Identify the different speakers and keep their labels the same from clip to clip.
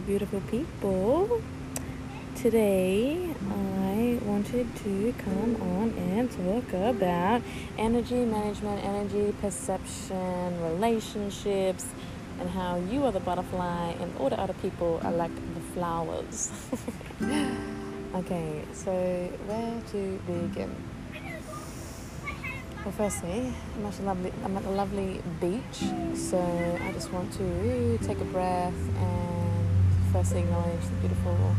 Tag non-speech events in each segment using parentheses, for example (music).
Speaker 1: beautiful, beautiful people. Today, I wanted to come on and talk about energy management, energy perception, relationships, and how you are the butterfly and all the other people are like the flowers. (laughs) okay, so where to begin? Well, firstly, I'm at, a lovely, I'm at a lovely beach, so I just want to take a breath and firstly acknowledge the beautiful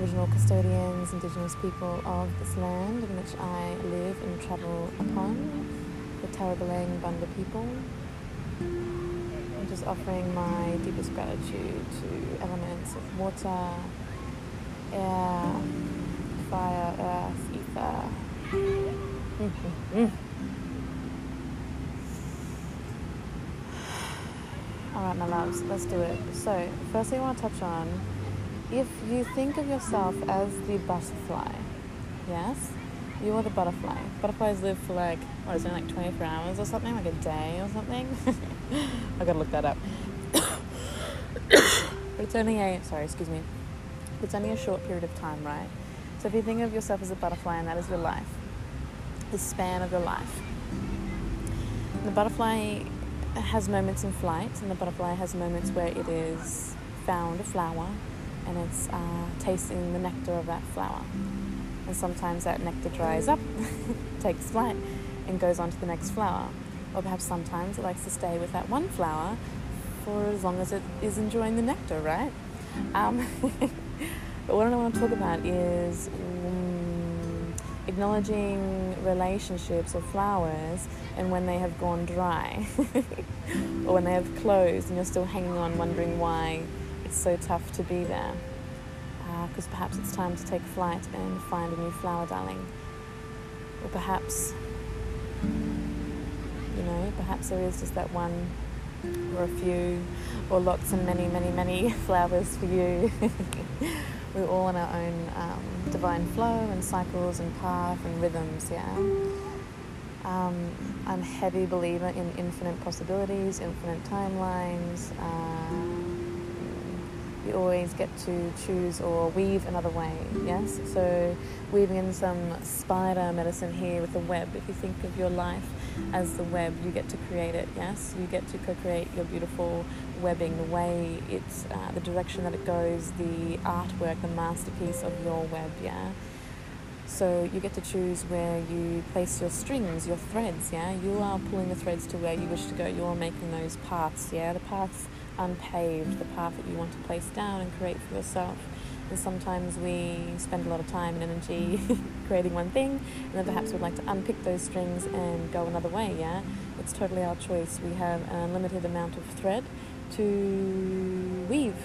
Speaker 1: original custodians, indigenous people of this land in which I live and travel upon, the Tarabaleng Banda people. I'm just offering my deepest gratitude to elements of water, air, fire, earth, ether. Mm-hmm. Mm-hmm. All right, my loves, let's do it. So, firstly, I want to touch on if you think of yourself as the butterfly, yes, you are the butterfly. Butterflies live for like, what is it, like 24 hours or something, like a day or something? (laughs) I gotta look that up. but it's only a, sorry, excuse me, it's only a short period of time, right? So if you think of yourself as a butterfly and that is your life, the span of your life. The butterfly has moments in flight, and the butterfly has moments where it is found a flower and it's uh, tasting the nectar of that flower. And sometimes that nectar dries up, (laughs) takes flight, and goes on to the next flower. Or perhaps sometimes it likes to stay with that one flower for as long as it is enjoying the nectar, right? Um, (laughs) but what I want to talk about is acknowledging relationships or flowers and when they have gone dry (laughs) or when they have closed and you're still hanging on wondering why it's so tough to be there. Because uh, perhaps it's time to take flight and find a new flower darling. Or perhaps you know perhaps there is just that one or a few or lots and many many many (laughs) flowers for you (laughs) we're all on our own um, divine flow and cycles and path and rhythms, yeah. Um, I'm a heavy believer in infinite possibilities, infinite timelines. Uh, you always get to choose or weave another way, yes? So, weaving in some spider medicine here with the web. If you think of your life as the web, you get to create it, yes? You get to co create your beautiful webbing, the way it's, uh, the direction that it goes, the artwork, the masterpiece of your web, yeah? So you get to choose where you place your strings, your threads, yeah? You are pulling the threads to where you wish to go. You're making those paths, yeah? The paths unpaved, the path that you want to place down and create for yourself. And sometimes we spend a lot of time and energy (laughs) creating one thing, and then perhaps we'd like to unpick those strings and go another way, yeah? It's totally our choice. We have an unlimited amount of thread to weave.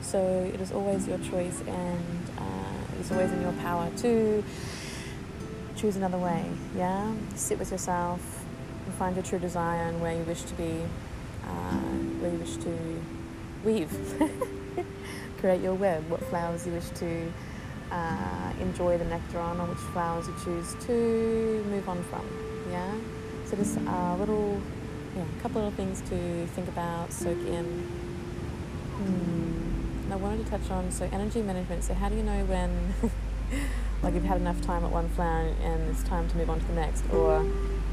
Speaker 1: So it is always your choice, and uh, it is always in your power to choose another way, yeah? Sit with yourself and find your true desire and where you wish to be, uh, you wish to weave. (laughs) create your web, what flowers you wish to uh, enjoy the nectar on, or which flowers you choose to move on from. Yeah. So just a little, yeah, a couple of things to think about, soak in. Hmm. I wanted to touch on so energy management. So how do you know when, (laughs) like, you've had enough time at one flower and it's time to move on to the next, or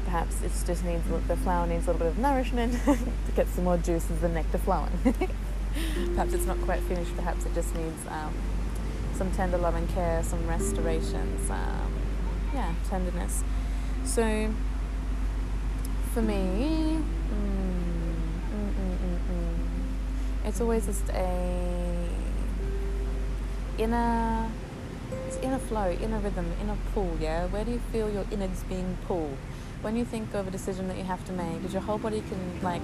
Speaker 1: perhaps it just needs the flower needs a little bit of nourishment (laughs) to get some more juices and nectar flowing. (laughs) perhaps it's not quite finished, perhaps it just needs um, some tender love and care, some restorations, some, yeah, tenderness. So, for me, mm, mm, mm, it's always just a inner, it's inner flow, inner rhythm, inner pull, yeah? Where do you feel your innards being pulled? When you think of a decision that you have to make, because your whole body can, like,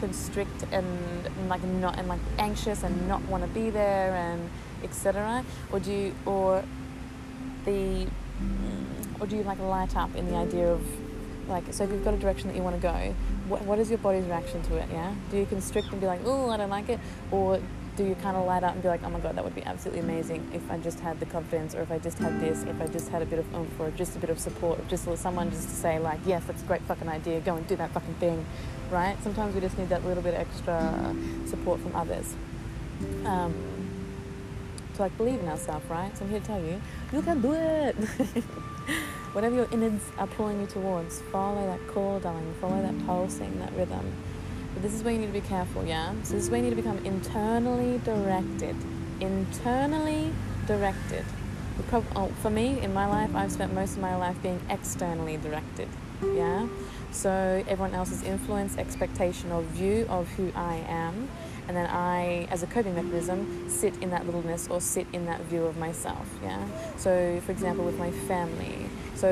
Speaker 1: constrict and like not and like anxious and not want to be there and etc or do you or the or do you like light up in the idea of like so if you've got a direction that you want to go what, what is your body's reaction to it yeah? Do you constrict and be like oh i don't like it or do you kind of light up and be like, oh my god, that would be absolutely amazing if I just had the confidence, or if I just had this, or if I just had a bit of oomph, or just a bit of support, or just someone just to say like, yes, that's a great fucking idea, go and do that fucking thing, right? Sometimes we just need that little bit extra support from others. um, to like believe in ourselves, right? So I'm here to tell you, you can do it. (laughs) Whatever your innards are pulling you towards, follow that call, darling. Follow that pulsing, that rhythm. But this is where you need to be careful, yeah? So this is where you need to become internally directed. Internally directed. Oh, for me, in my life, I've spent most of my life being externally directed, yeah? So everyone else's influence, expectation, or view of who I am and then I, as a coping mechanism, sit in that littleness or sit in that view of myself. Yeah. So, for example, with my family. So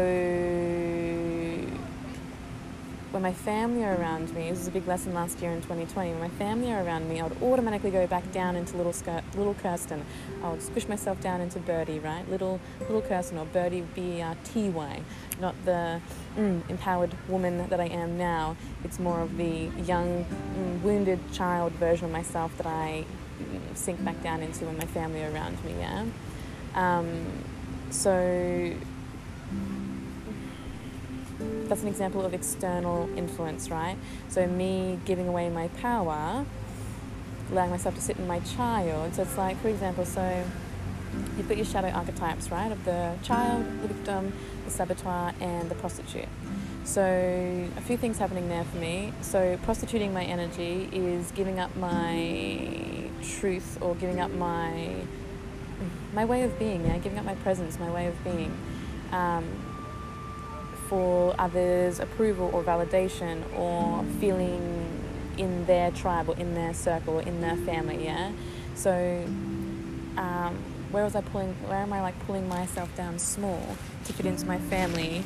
Speaker 1: when my family are around me, this was a big lesson last year in 2020. When my family are around me, I would automatically go back down into little skirt, little Kirsten. I would squish myself down into Birdie, right? Little little Kirsten or Birdie B R T Y, not the mm, empowered woman that I am now. It's more of the young, mm, wounded child version of myself that I mm, sink back down into when my family are around me. Yeah. Um, so that's an example of external influence, right? So me giving away my power, allowing myself to sit in my child. So it's like, for example, so you've got your shadow archetypes, right? Of the child, the victim, the saboteur, and the prostitute. So a few things happening there for me. So prostituting my energy is giving up my truth or giving up my my way of being, yeah, giving up my presence, my way of being. Um, others' approval or validation or feeling in their tribe or in their circle or in their family, yeah? So, um, where was I pulling, where am I like pulling myself down small to fit into my family?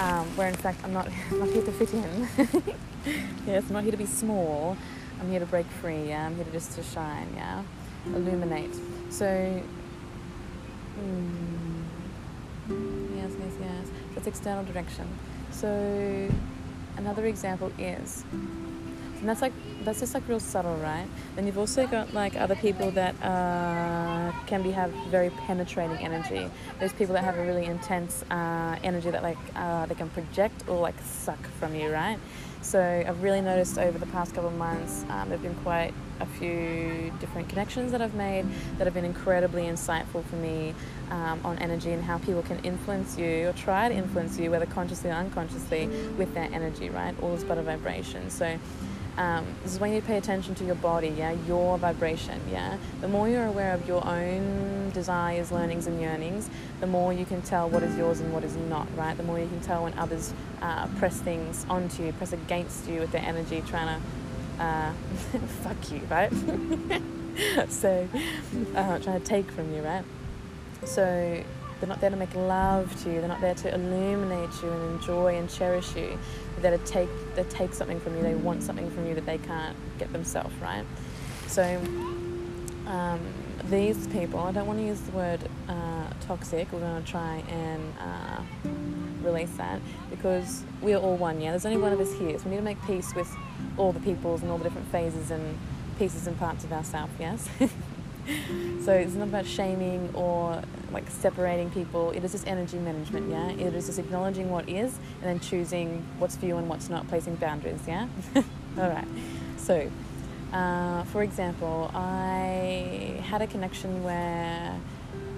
Speaker 1: Um, where in fact I'm not, (laughs) I'm not here to fit in. (laughs) yes, I'm not here to be small. I'm here to break free, yeah? I'm here to just to shine, yeah? Illuminate. So, mm, That's external direction. So another example is, and that's like that's just like real subtle, right? Then you've also got like other people that uh, can be have very penetrating energy. There's people that have a really intense uh, energy that like uh, they can project or like suck from you, right? So I've really noticed over the past couple of months, um, there've been quite a few different connections that I've made that have been incredibly insightful for me um, on energy and how people can influence you or try to influence you, whether consciously or unconsciously, with their energy, right? All is but a vibration. So um, this is when you pay attention to your body, yeah, your vibration, yeah. The more you're aware of your own desires, learnings, and yearnings, the more you can tell what is yours and what is not, right? The more you can tell when others uh, press things onto you, press against you with their energy, trying to uh, (laughs) fuck you, right? (laughs) so, uh, trying to take from you, right? So, they're not there to make love to you. They're not there to illuminate you and enjoy and cherish you. They're there to take, they take something from you. They want something from you that they can't get themselves, right? So um, these people, I don't want to use the word uh, toxic. We're going to try and uh, release that because we are all one, yeah? There's only one of us here. So we need to make peace with all the peoples and all the different phases and pieces and parts of ourselves, yes? (laughs) so it's not about shaming or like separating people. It is just energy management, yeah? It is just acknowledging what is and then choosing what's for you and what's not, placing boundaries, yeah? (laughs) All right. So, uh, for example, I had a connection where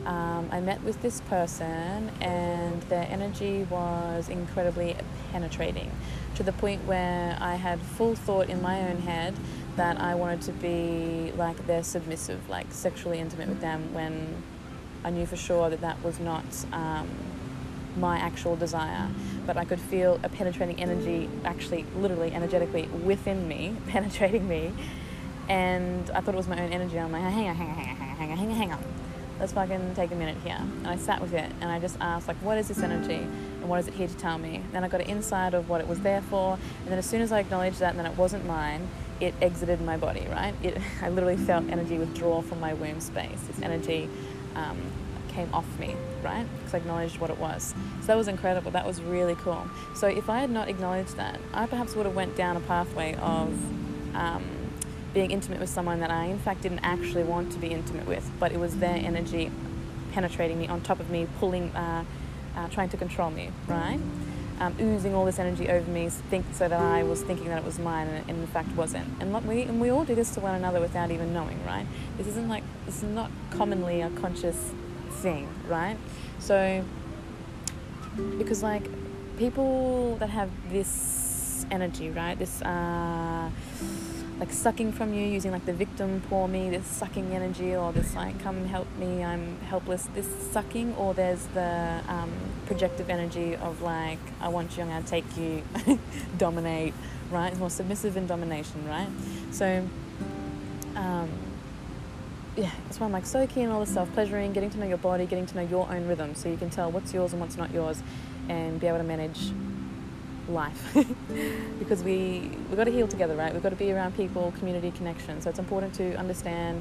Speaker 1: um, I met with this person and their energy was incredibly penetrating to the point where I had full thought in my own head that I wanted to be like their submissive, like sexually intimate with them when I knew for sure that that was not um, my actual desire. But I could feel a penetrating energy, actually, literally, energetically within me, (laughs) penetrating me. And I thought it was my own energy. I'm like, hang on, hang on, hang on, hang on, hang on, hang on, hang on. Let's fucking take a minute here. And I sat with it and I just asked, like, what is this energy? And what is it here to tell me? Then I got an insight of what it was there for. And then as soon as I acknowledged that and then it wasn't mine, it exited my body, right? It, (laughs) I literally felt energy withdraw from my womb space. This energy um, came off me, right? Because I acknowledged what it was. So that was incredible. That was really cool. So if I had not acknowledged that, I perhaps would have went down a pathway of um, being intimate with someone that I, in fact, didn't actually want to be intimate with, but it was their energy penetrating me, on top of me, pulling, uh, uh, trying to control me, right? um, oozing all this energy over me, think so that I was thinking that it was mine, and, and in fact wasn't. And we and we all do this to one another without even knowing, right? This isn't like this is not commonly a conscious thing, right? So because like people that have this energy, right? This uh, like sucking from you using like the victim poor me this sucking energy or this like come help me i'm helpless. This sucking or there's the um, projective energy of like i want you i'm going to take you (laughs) dominate right? It's more submissive in domination right? So um, yeah that's why i'm like so keen on all the self-pleasuring getting to know your body getting to know your own rhythm so you can tell what's yours and what's not yours and be able to manage life. (laughs) Because we we've got to heal together right? We've got to be around people community connection. So it's important to understand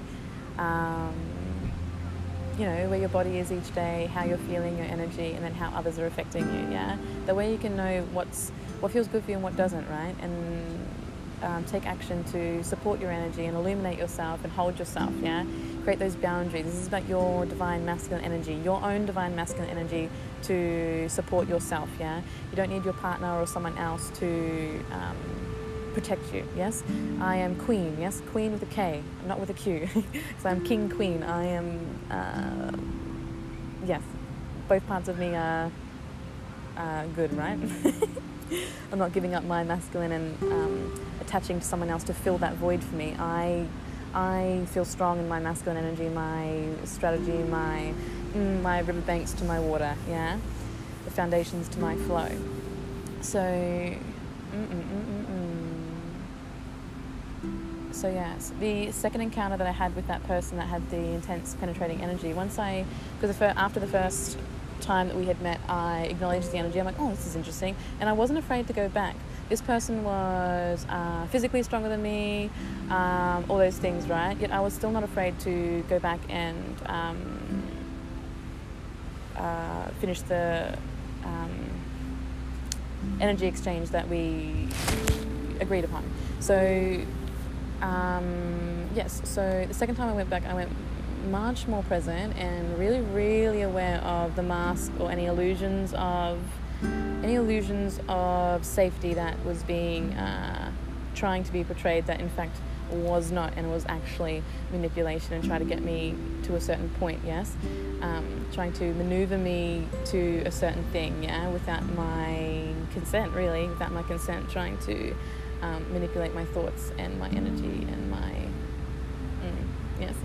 Speaker 1: um, you know where your body is each day how you're feeling your energy and then how others are affecting you yeah? The way you can know what's what feels good for you and what doesn't right? And um, take action to support your energy and illuminate yourself and hold yourself yeah? Create those boundaries. This is about your divine masculine energy your own divine masculine energy to support yourself yeah? You don't need your partner or someone else to um, protect you yes? I am queen yes? Queen with a k not with a q. (laughs) So i'm king queen. I am uh, yes. Both parts of me are good right (laughs) (laughs) i'm not giving up my masculine and um, attaching to someone else to fill that void for me i i feel strong in my masculine energy my strategy my mm, my riverbanks to my water, yeah, the foundations to my flow. So, mm, mm, mm, so yes, the second encounter that I had with that person that had the intense penetrating energy. Once I, because after the first time that we had met, I acknowledged the energy. I'm like, oh, this is interesting, and I wasn't afraid to go back. This person was uh, physically stronger than me, um, all those things, right? Yet I was still not afraid to go back and um, uh, finish the um, energy exchange that we agreed upon. So, um, yes, so the second time I went back, I went much more present and really, really aware of the mask or any illusions of any illusions of safety that was being uh, trying to be portrayed that in fact was not and was actually manipulation and try to get me to a certain point yes? Um, trying to maneuver me to a certain thing yeah? Without my consent really. Without my consent trying to um, manipulate my thoughts and my energy and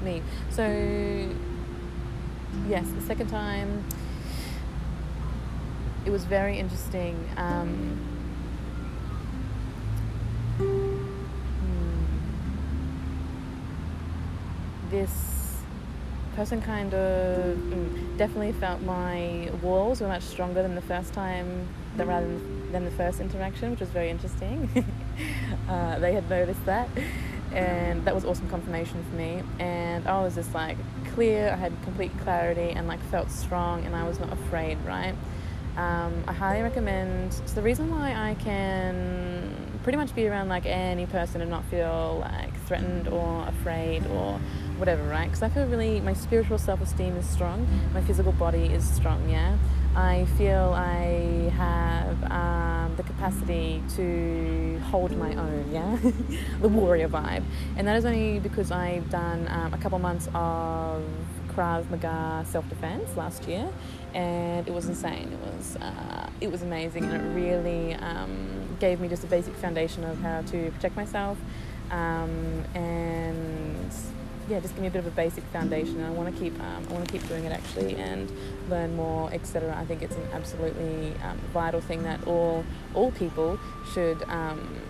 Speaker 1: me. So yes the second time it was very interesting. Um, this person kind of mm, definitely felt my walls were much stronger than the first time, rather than, than the first interaction, which was very interesting. (laughs) uh, they had noticed that, and that was awesome confirmation for me. And I was just like clear, I had complete clarity, and like felt strong, and I was not afraid, right? Um, I highly recommend. So the reason why I can pretty much be around like any person and not feel like threatened or afraid or whatever, right? Because I feel really, my spiritual self esteem is strong, my physical body is strong, yeah? I feel I have um, the capacity to hold my own, yeah? (laughs) the warrior vibe. And that is only because I've done um, a couple months of Krav Maga self defense last year, and it was insane. It was, uh, it was amazing, and it really um, gave me just a basic foundation of how to protect myself. Um, and yeah, just give me a bit of a basic foundation. I want to keep um, I want to keep doing it actually and learn more, etc. I think it's an absolutely um, vital thing that all all people should um,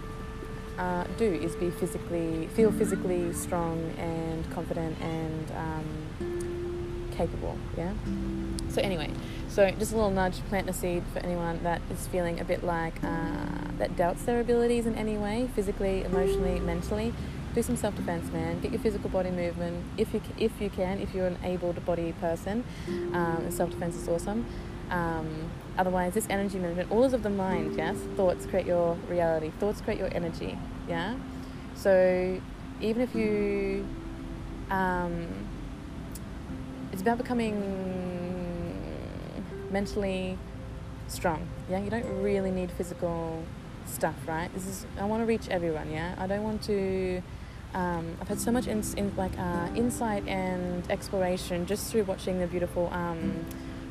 Speaker 1: uh, do is be physically feel physically strong and confident and um, capable. Yeah. So anyway, so just a little nudge, plant a seed for anyone that is feeling a bit like uh, that doubts their abilities in any way, physically, emotionally, mentally do some self defense, man. Get your physical body movement if you if you can, if you're an able-bodied person. Um, self defense is awesome. Um, otherwise, this energy movement, all is of the mind. Yes, thoughts create your reality. Thoughts create your energy. Yeah. So even if you, um, it's about becoming mentally strong. Yeah, you don't really need physical stuff, right? This is I want to reach everyone. Yeah, I don't want to. Um, I've had so much in, in like uh, insight and exploration just through watching the beautiful um,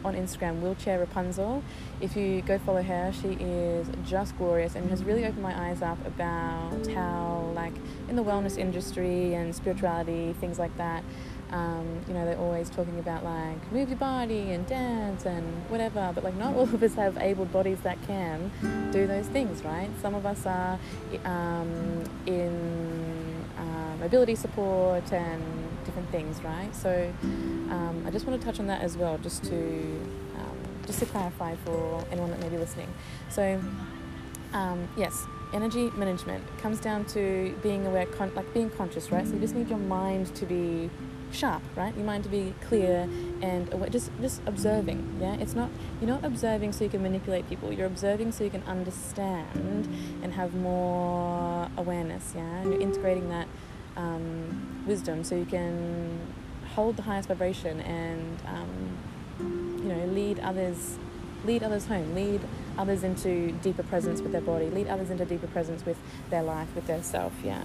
Speaker 1: on Instagram wheelchair Rapunzel. If you go follow her, she is just glorious and has really opened my eyes up about how like in the wellness industry and spirituality things like that um, you know, they're always talking about like move your body and dance and whatever, but like not (laughs) all of us have able bodies that can do those things, right? Some of us are um, in mobility support and different things, right? So um, I just want to touch on that as well, just to um, just to clarify for anyone that may be listening. So um, yes, energy management comes down to being aware, con- like being conscious, right? So you just need your mind to be sharp, right? Your mind to be clear and aware, just just observing. Yeah, it's not you're not observing so you can manipulate people. You're observing so you can understand and have more awareness. Yeah, and you're integrating that um, wisdom so you can hold the highest vibration and um, you know lead others lead others home lead others into deeper presence with their body lead others into deeper presence with their life with their self yeah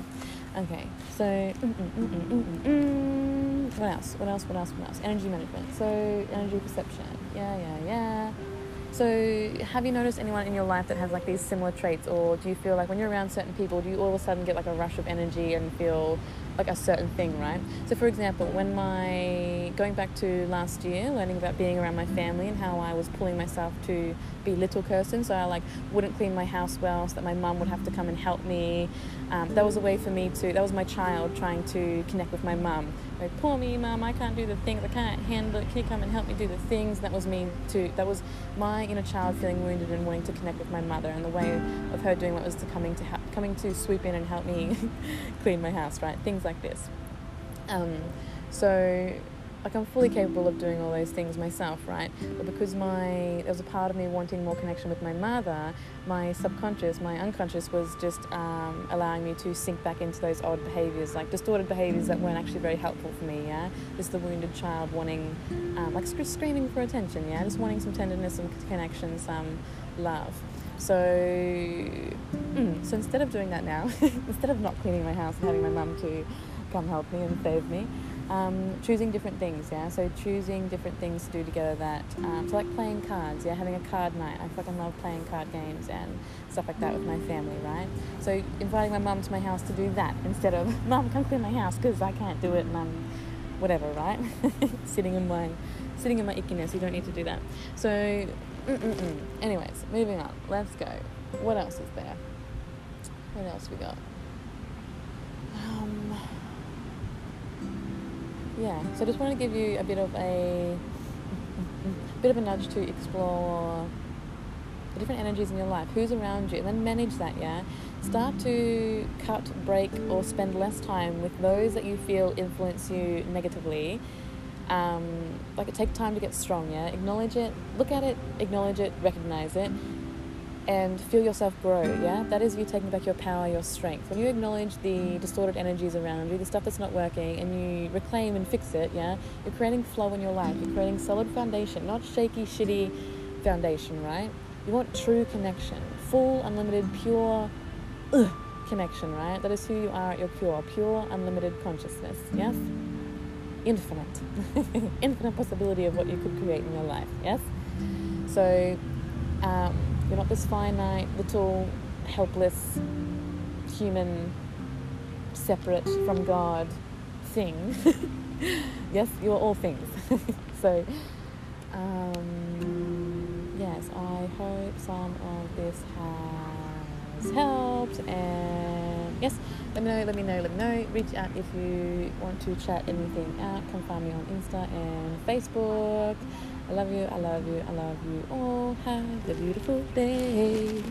Speaker 1: Okay, so mm, mm, mm, what else? What else? What else? What else? Energy management. So energy perception. Yeah, yeah, yeah. So have you noticed anyone in your life that has like these similar traits, or do you feel like when you're around certain people, do you all of a sudden get like a rush of energy and feel like a certain thing, right? So, for example, when my going back to last year, learning about being around my family and how I was pulling myself to be little Kirsten, so I like wouldn't clean my house well, so that my mum would have to come and help me. Um, that was a way for me to. That was my child trying to connect with my mum. Like, poor me, mum, I can't do the things. I can't handle it. Can you come and help me do the things? That was me too. That was my inner child feeling wounded and wanting to connect with my mother, and the way of her doing what was to coming to ha- coming to swoop in and help me (laughs) clean my house, right? Things like this. Um, so like I'm fully capable of doing all those things myself, right? But because my there was a part of me wanting more connection with my mother, my subconscious, my unconscious was just um, allowing me to sink back into those odd behaviors, like distorted behaviors that weren't actually very helpful for me. Yeah, just the wounded child wanting, um, like screaming for attention. Yeah, just wanting some tenderness, some connection, some love. So, mm, so instead of doing that now, (laughs) instead of not cleaning my house and having my mum to come help me and save me, um, choosing different things, yeah. So choosing different things to do together. That um, so like playing cards, yeah, having a card night. I fucking love playing card games and stuff like that with my family, right? So inviting my mum to my house to do that instead of (laughs) mum come clean my house because I can't do it and I'm whatever, right? (laughs) sitting in my sitting in my ickiness. You don't need to do that. So, mm-mm-mm. anyways, moving on. Let's go. What else is there? What else we got? Um, yeah. So, I just want to give you a bit of a bit of a nudge to explore the different energies in your life, who's around you, and then manage that, yeah? Start to cut, break, or spend less time with those that you feel influence you negatively um, like it takes time to get strong, yeah? Acknowledge it, look at it, acknowledge it, recognize it, and feel yourself grow, yeah? That is you taking back your power, your strength. When you acknowledge the distorted energies around you, the stuff that's not working, and you reclaim and fix it, yeah? You're creating flow in your life. You're creating solid foundation, not shaky, shitty foundation, right? You want true connection, full, unlimited, pure ugh, connection, right? That is who you are at your pure, pure, unlimited consciousness, yes? infinite, (laughs) infinite possibility of what you could create in your life. Yes. So um, you're not this finite, little, helpless, human, separate from God thing. (laughs) yes, you're all things. (laughs) so um, yes, I hope some of this has helped and yes let me know, let me know, let me know. Reach out if you want to chat anything out. Come find me on Insta and Facebook. I love you, I love you, I love you all. Have a beautiful day.